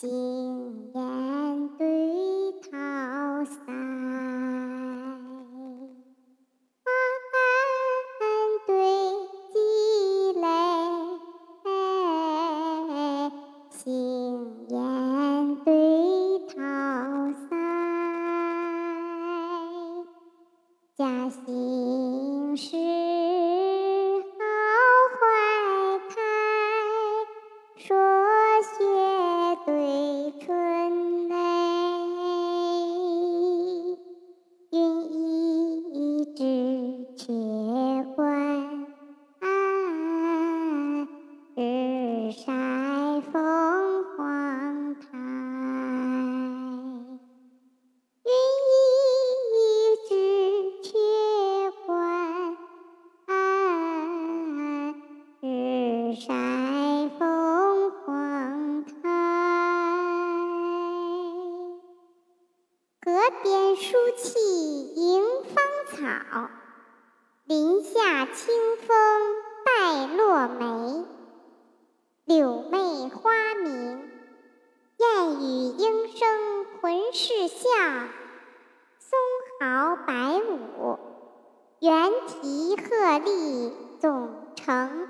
心燕对桃腮，花瓣对鸡肋。心燕对桃腮，家心。河边舒气迎芳草，林下清风带落梅。柳媚花明，燕语莺声浑是笑。松毫白舞，猿啼鹤唳总成。